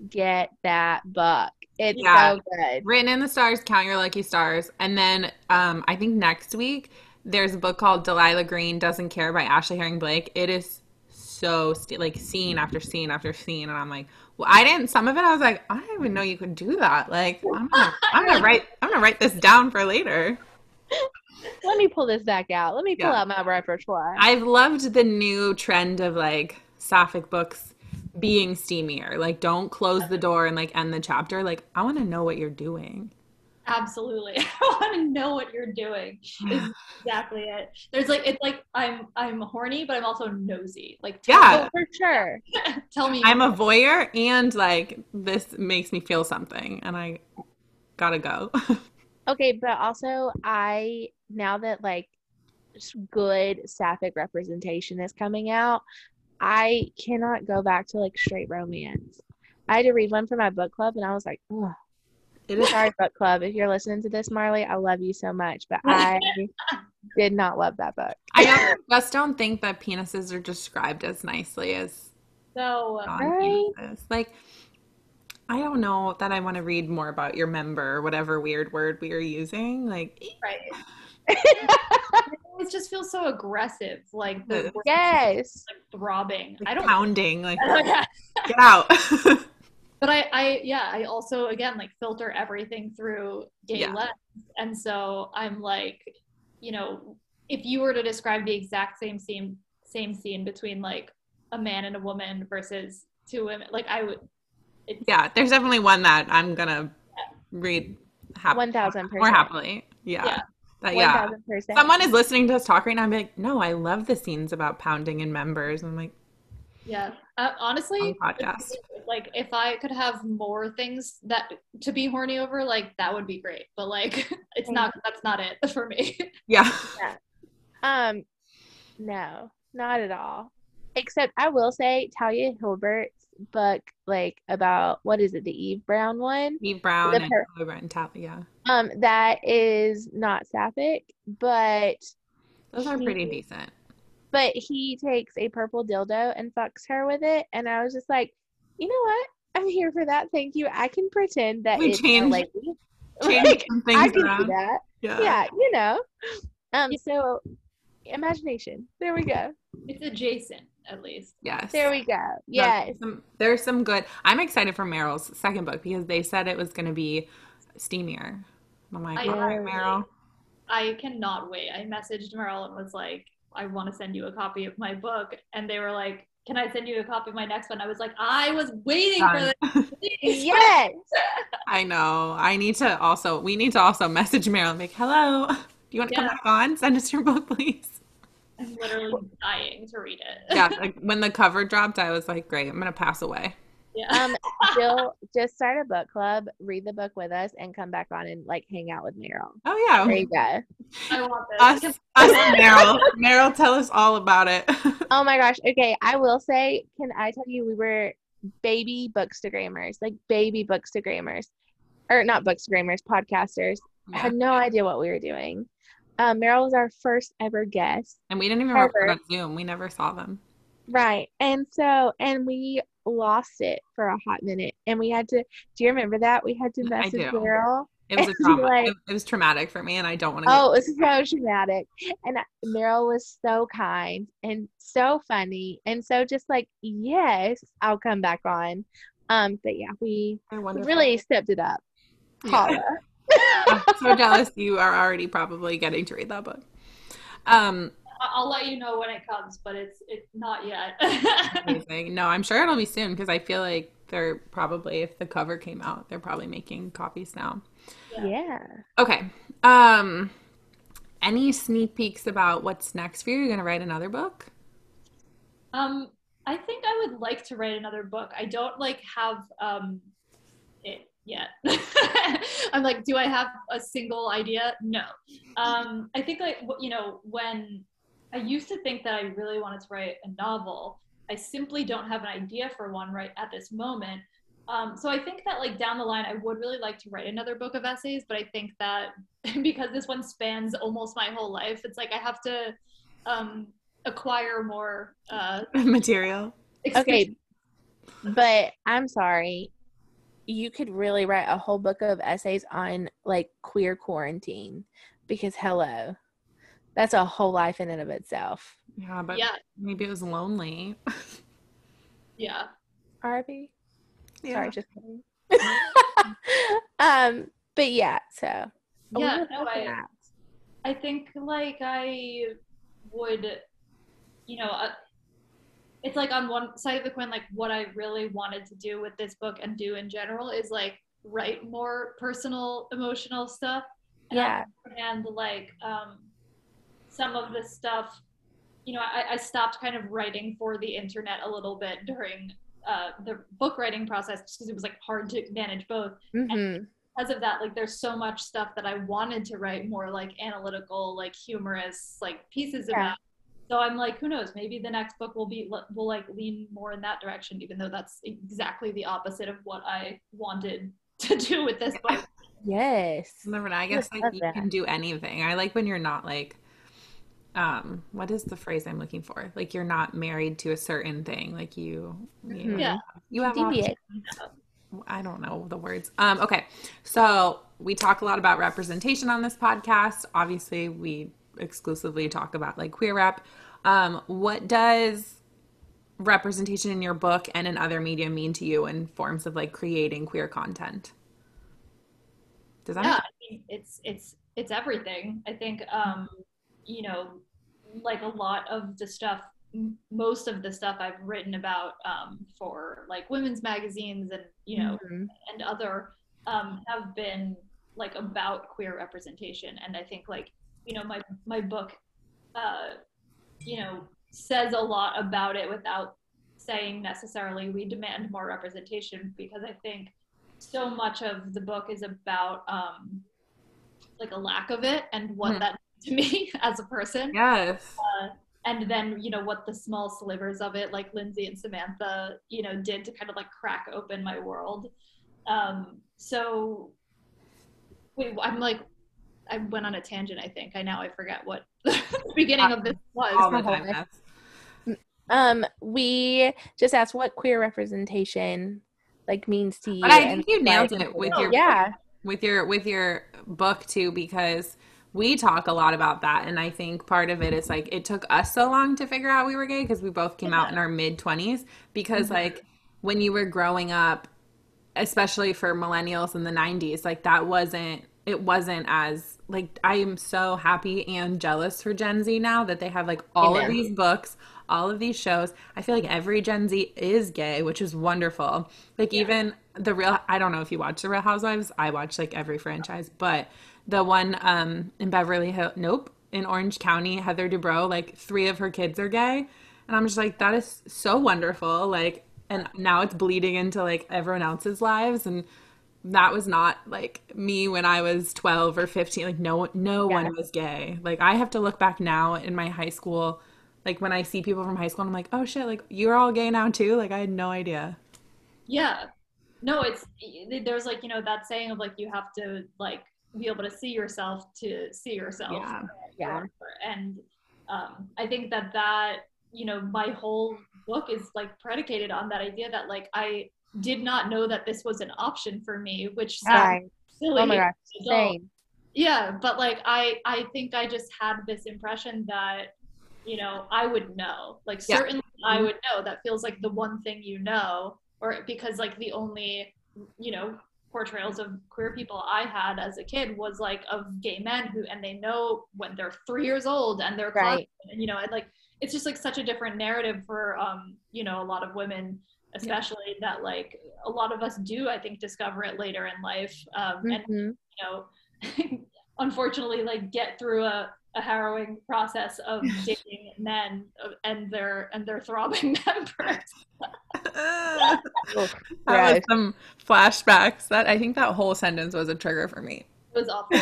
get that book. It's Yeah. so good. Written in the Stars, Count Your Lucky Stars. And then um, I think next week there's a book called Delilah Green Doesn't Care by Ashley Herring Blake. It is so st- like scene after scene after scene. And I'm like, well, I didn't, some of it I was like, I didn't even know you could do that. Like, I'm gonna, I'm gonna write, I'm gonna write this down for later. Let me pull this back out. Let me pull Yeah. out my repertoire. I've loved the new trend of like sapphic books being steamier. Like, don't close the door and like end the chapter. Like, I want to know what you're doing. Absolutely. [LAUGHS] I want to know what you're doing. Is [SIGHS] exactly it. There's like it's like I'm I'm horny, but I'm also nosy. Like Yeah. Oh, for sure. [LAUGHS] tell me I'm a voyeur and like this makes me feel something and I gotta go. [LAUGHS] Okay, but also I now that like good sapphic representation is coming out, I cannot go back to like straight romance. I had to read one for my book club and I was like, oh, it is sorry book club. If you're listening to this, Marley, I love you so much, but [LAUGHS] I did not love that book. I don't- just don't think that penises are described as nicely as so non-penises. Like I don't know that I want to read more about your member or whatever weird word we are using. Like right. [LAUGHS] it just feels so aggressive. Like the Yes. like throbbing. I don't pounding, like [LAUGHS] get out. [LAUGHS] but I, I yeah i also again like filter everything through gay Yeah. lens and so i'm like you know if you were to describe the exact same scene same scene between like a man and a woman versus two women like i would yeah, there's definitely one that I'm gonna read hap- One thousand more percent. happily. Yeah. Yeah. That- yeah. thousand percent. Someone is listening to us talk right now and be like, no, I love the scenes about pounding and members. I'm like, yeah Uh, honestly, podcast. like if I could have more things that to be horny over, like that would be great. But like, [LAUGHS] it's not. That's not it [LAUGHS] for me. Yeah. yeah. Um, no, not at all. Except I will say Talia Hibbert's book, like about what is it, the Eve Brown one? Eve Brown The and per- Chloe Brown Tappy, yeah. Um, that is not sapphic, but Those are pretty decent. but he takes a purple dildo and fucks her with it, and I was just like, you know what? I'm here for that. Thank you. I can pretend that We it's a. [LAUGHS] Change Like, some I things can do that. Yeah. Yeah, you know. Um, so imagination. There we go. it's adjacent, at least. Yes. There we go. No, Yes. some- there's some good. I'm excited for Meryl's second book because they said it was going to be steamier. I'm like, I all right. Meryl. I cannot wait. I messaged Meryl and was like, I want to send you a copy of my book. And they were like, Can I send you a copy of my next one? I was like, I was waiting for this. [LAUGHS] Yes. I know. I need to also. We need to also message Meryl and be like, hello. Do you want to come back on? Send us your book, please. I'm literally dying to read it. Yeah. [LAUGHS] Like when the cover dropped, I was like, great. I'm gonna pass away. yeah. Um, [LAUGHS] Jill, just start a book club, read the book with us, and come back on and like hang out with Meryl. Oh yeah. There you go. I want Us, this. us, and Meryl. Meryl, tell us all about it. [LAUGHS] Oh my gosh. Okay, I will say, can I tell you, we were baby bookstagrammers, like baby bookstagrammers, or not bookstagrammers, podcasters. I had no idea what we were doing. Um, Meryl was our first ever guest. And we didn't even Ever. record on Zoom. We never saw them. Right. And so, and we lost it for a hot minute. And we had to, do you remember that? We had to I message. Meryl. It was a [LAUGHS] trauma. like- it, it was traumatic for me, and I don't want to. Oh, it was so traumatic. And Meryl was so kind and so funny and so just like, yes, I'll come back on. Um, but yeah, we They're we wonderful. really stepped it up. Yeah. Paula. I'm so jealous you are already probably getting to read that book. Um, I- I'll let you know when it comes, but it's it's not yet. amazing. No, I'm sure it'll be soon because I feel like they're probably if the cover came out, they're probably making copies now. yeah. Okay. Um, any sneak peeks about what's next for you? You're gonna write another book? Um, I think I would like to write another book. I don't like have um it yet. [LAUGHS] I'm like, do I have a single idea? No. Um, I think like you know when I used to think that I really wanted to write a novel. I simply don't have an idea for one right at this moment. Um, so I think that like down the line, I would really like to write another book of essays, but I think that [LAUGHS] because this one spans almost my whole life, it's like I have to um, acquire more uh, [LAUGHS] Material. Okay. But I'm sorry. You could really write a whole book of essays on like queer quarantine because hello. That's a whole life in and of itself. Yeah, but Yeah, maybe it was lonely. [LAUGHS] yeah. RP? Yeah. Sorry, just kidding. [LAUGHS] [LAUGHS] um, but yeah, so Yeah, no, I- I think like I would, you know, uh, it's like on one side of the coin, like what I really wanted to do with this book and do in general is like write more personal, emotional stuff. And Yeah. and like um, some of the stuff, you know, I, I stopped kind of writing for the internet a little bit during uh, the book writing process because it was like hard to manage both Mm-hmm. because of that like there's so much stuff that i wanted to write more like analytical like humorous like pieces Yeah. about so i'm like who knows maybe the next book will be will like lean more in that direction even though that's exactly the opposite of what i wanted [LAUGHS] to do with this book Yes. Never know. I I guess love like you that. can do anything. I like when you're not like um what is the phrase I'm looking for? Like you're not married to a certain thing. Like you you, Mhm. Yeah. you have Deviate. options. I don't know the words. Um okay. So we talk a lot about representation on this podcast. Obviously, we exclusively talk about like queer rep. Um what does representation in your book and in other media mean to you in forms of like creating queer content? Does that yeah I mean, it's it's it's everything i think um you know like a lot of the stuff m- most of the stuff i've written about um for like women's magazines and you know Mhm. and other um, have been like about queer representation and i think like you know my my book uh, you know says a lot about it without saying necessarily we demand more representation because I think so much of the book is about um, like a lack of it and what Hmm. that to me [LAUGHS] as a person Yes. and then you know what the small slivers of it like lindsay and samantha you know did to kind of like crack open my world um so wait i'm like i went on a tangent i think i now i forget what [LAUGHS] the beginning of this All was the time. Um, we just asked what queer representation like means to you. But I think you nailed it with your Yeah, with your with your book too because we talk a lot about that and i think part of it is like it took us so long to figure out we were gay because we both came out in our mid 20s because Mhm. like when you were growing up especially for millennials in the 90s like that wasn't it wasn't as like i am so happy and jealous for gen z now that they have like all of these books all of these shows. I feel like every gen z is gay which is wonderful. Like Yeah. even the real i don't know if you watch the real housewives. I watch like every franchise but the one um in beverly hill nope in orange county heather dubrow like three of her kids are gay. And i'm just like that is so wonderful. Like and now it's bleeding into like everyone else's lives. And that was not like me when I was 12 or 15 like no no Yeah. one was gay. Like I have to look back now in my high school like when I see people from high school I'm like oh shit like you're all gay now too? Like I had no idea. Yeah. No it's there's like you know that saying of like you have to like be able to see yourself to see yourself. Yeah. Yeah, and um, i think that that you know my whole book is like predicated on that idea that like i did not know that this was an option for me which sounds right. silly Oh my gosh, same. yeah but like i i think i just had this impression that you know i would know like Yeah. certainly i would know that feels like the one thing you know or because like the only you know portrayals of queer people i had as a kid was like of gay men who and they know when they're three years old and they're Right. and you know and like it's just like such a different narrative for um you know a lot of women especially that like a lot of us do i think discover it later in life um and Mhm. you know, [LAUGHS] unfortunately, like get through a, a harrowing process of [LAUGHS] dating men uh, and their and their throbbing [LAUGHS] members. that Oof, was some flashbacks that I think that whole sentence was a trigger for me It was awful.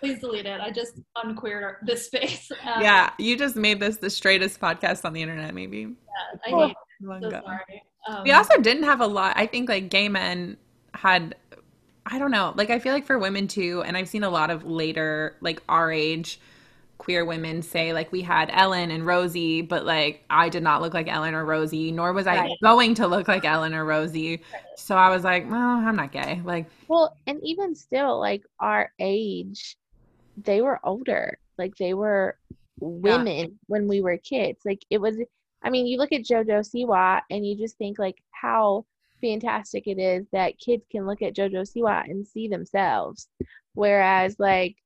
Please delete it. I just unqueered this space. Um, yeah you just made this the straightest podcast on the internet maybe I hate it. Long So sorry. Um, We also didn't have a lot. I think like gay men had, I don't know, like I feel like for women too, and I've seen a lot of later, like our age queer women say like we had Ellen and Rosie, but like I did not look like Ellen or Rosie, nor was I Right. going to look like Ellen or Rosie. So I was like, well, I'm not gay. Like, Well, and even still, like our age, they were older. Like they were women when we were kids. Like it was, I mean, you look at JoJo Siwa and you just think like how fantastic it is that kids can look at JoJo Siwa and see themselves. Whereas, like,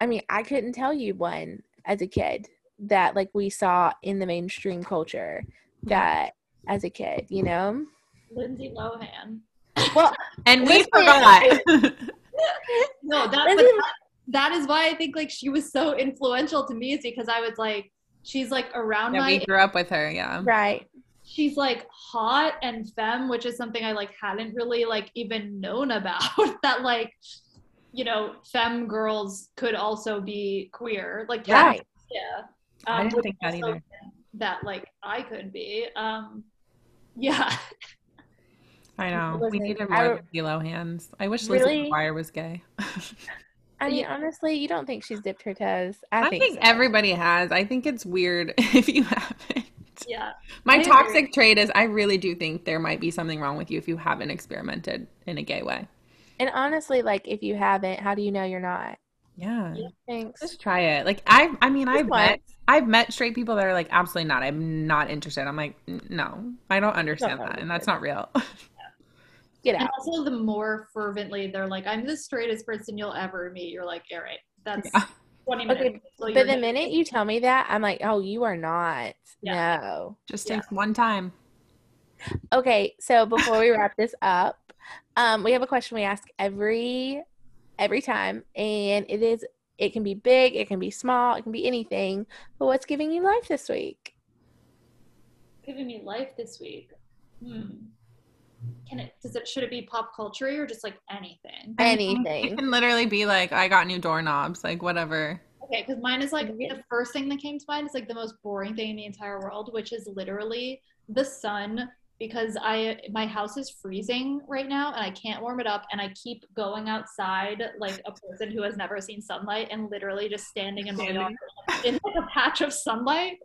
I mean, I couldn't tell you one as a kid that like we saw in the mainstream culture that as a kid, you know? Lindsay Lohan. Well, [LAUGHS] and we Listen. forgot. [LAUGHS] No, that, but that that is why I think like she was so influential to me is because I was like, she's like around yeah, my we grew up with her. Yeah. right. she's like hot and femme which is something i like hadn't really like even known about [LAUGHS] that like you know femme girls could also be queer like Yeah. Right. yeah I didn't think that either. that like i could be um yeah I [LAUGHS] know. We Listen, needed I more re- Lindsay Lohans. I wish Lizzie Really? McGuire was gay. [LAUGHS] I mean, honestly, you don't think she's dipped her toes. I, I think, think so. everybody has. I think it's weird [LAUGHS] if you haven't. yeah My I agree. toxic trait is I really do think there might be something wrong with you if you haven't experimented in a gay way. And honestly, like if you haven't, how do you know you're not? Yeah. Yeah. Thanks. Just try it. Like I I mean Just I've met. I've met straight people that are like absolutely not. I'm not interested. I'm like no. I don't understand not that and that's not real. [LAUGHS] Get and out. also the more fervently they're like i'm the straightest person you'll ever meet you're like all right that's Yeah. 20 minutes Okay, so but the good. minute you tell me that, I'm like, oh, you are not. Yeah. No. Just Yeah. one time. Okay, so [LAUGHS] before we wrap this up, um, we have a question we ask every every time, and it is it can be big, it can be small, it can be anything. But what's giving you life this week? giving me life this week. Hmm. Can it? Does it? Should it be pop culture or just like anything? Anything. It can [LAUGHS] literally be like, I got new doorknobs, like whatever. Okay, because mine is like the first thing that came to mind is like the most boring thing in the entire world, which is literally the sun. Because I my house is freezing right now and I can't warm it up and I keep going outside like a person who has never seen sunlight and literally just standing in my yard in like a patch of sunlight.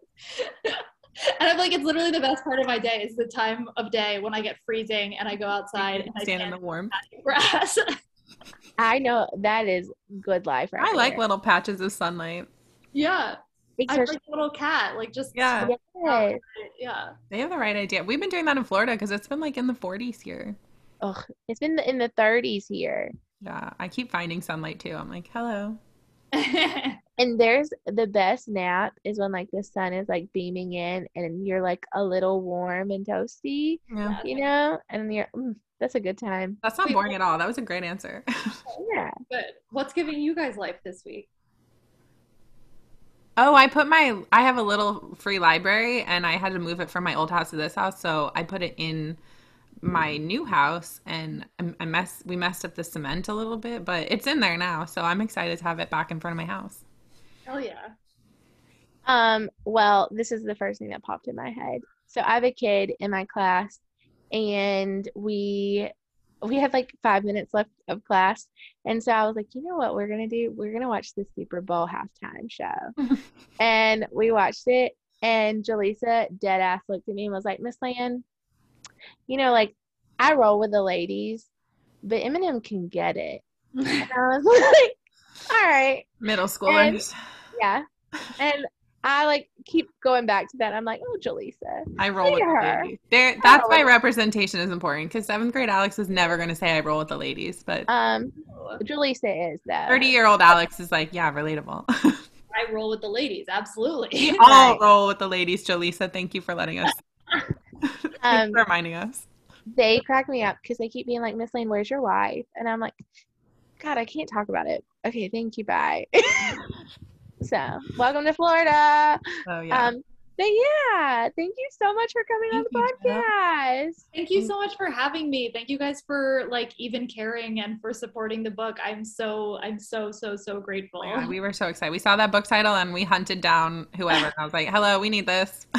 [LAUGHS] [LAUGHS] and I'm like, it's literally the best part of my day is the time of day when I get freezing and I go outside and I Stand in the warm grass. [LAUGHS] I know that is good life right I like there. little patches of sunlight. yeah. Makes I'm like a little cat, like just Yeah. Yes. yeah. They have the right idea. We've been doing that in Florida because it's been like in the 40s here. Ugh, it's been in the 30s here. Yeah, I keep finding sunlight too. I'm like, hello. [LAUGHS] And there's the best nap is when like the sun is like beaming in and you're like a little warm and toasty, Yeah. you know? And you're mm, that's a good time. That's not boring at all. That was a great answer. [LAUGHS] Yeah. Good. What's giving you guys life this week? oh, I put my I have a little free library and I had to move it from my old house to this house, so I put it in my new house and I, I mess we messed up the cement a little bit, but it's in there now, so I'm excited to have it back in front of my house. Hell yeah. Um, well, this is the first thing that popped in my head. So I have a kid in my class and we we have like five minutes left of class. And so I was like, you know what we're gonna do? We're gonna watch the Super Bowl halftime show. [LAUGHS] and we watched it and Jaleesa dead ass looked at me and was like, Miss Lan, you know, like I roll with the ladies, but Eminem can get it. [LAUGHS] And I was [LAUGHS] like, all right. Middle schoolers. Yeah. And I like keep going back to that. I'm like, oh, Jaleesa. I roll with the her. ladies. There, that's why representation is important because seventh grade Alex is never going to say I roll with the ladies, but Um, Jaleesa is though. 30 year old Alex is like, yeah, relatable. [LAUGHS] I roll with the ladies, absolutely. we all [LAUGHS] Right. roll with the ladies, Jaleesa. Thank you for letting us, [LAUGHS] Um, for reminding us. They crack me up because they keep being like, Miss Lane, where's your wife? And I'm like, God, I can't talk about it. Okay, thank you. Bye. So, welcome to Florida. So yeah. Um, but yeah, thank you so much for coming on the you, Jeff. podcast. Thank you so much for having me. Thank you guys for like even caring and for supporting the book. I'm so I'm so so so grateful. Oh my we were so excited. We saw that book title and we hunted down whoever. I was like, hello, we need this. [LAUGHS]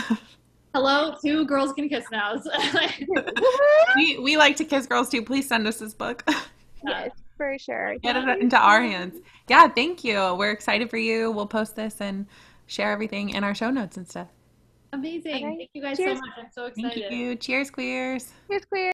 Hello, two girls can kiss now. [LAUGHS] we, we like to kiss girls too. Please send us this book. [LAUGHS] yes, for sure. Get Thank it into so our hands. Yeah, thank you. We're excited for you. We'll post this and share everything in our show notes and stuff. Amazing. Okay. Thank you guys Cheers. so much. I'm so excited. Thank you. Cheers, queers. Here's queer.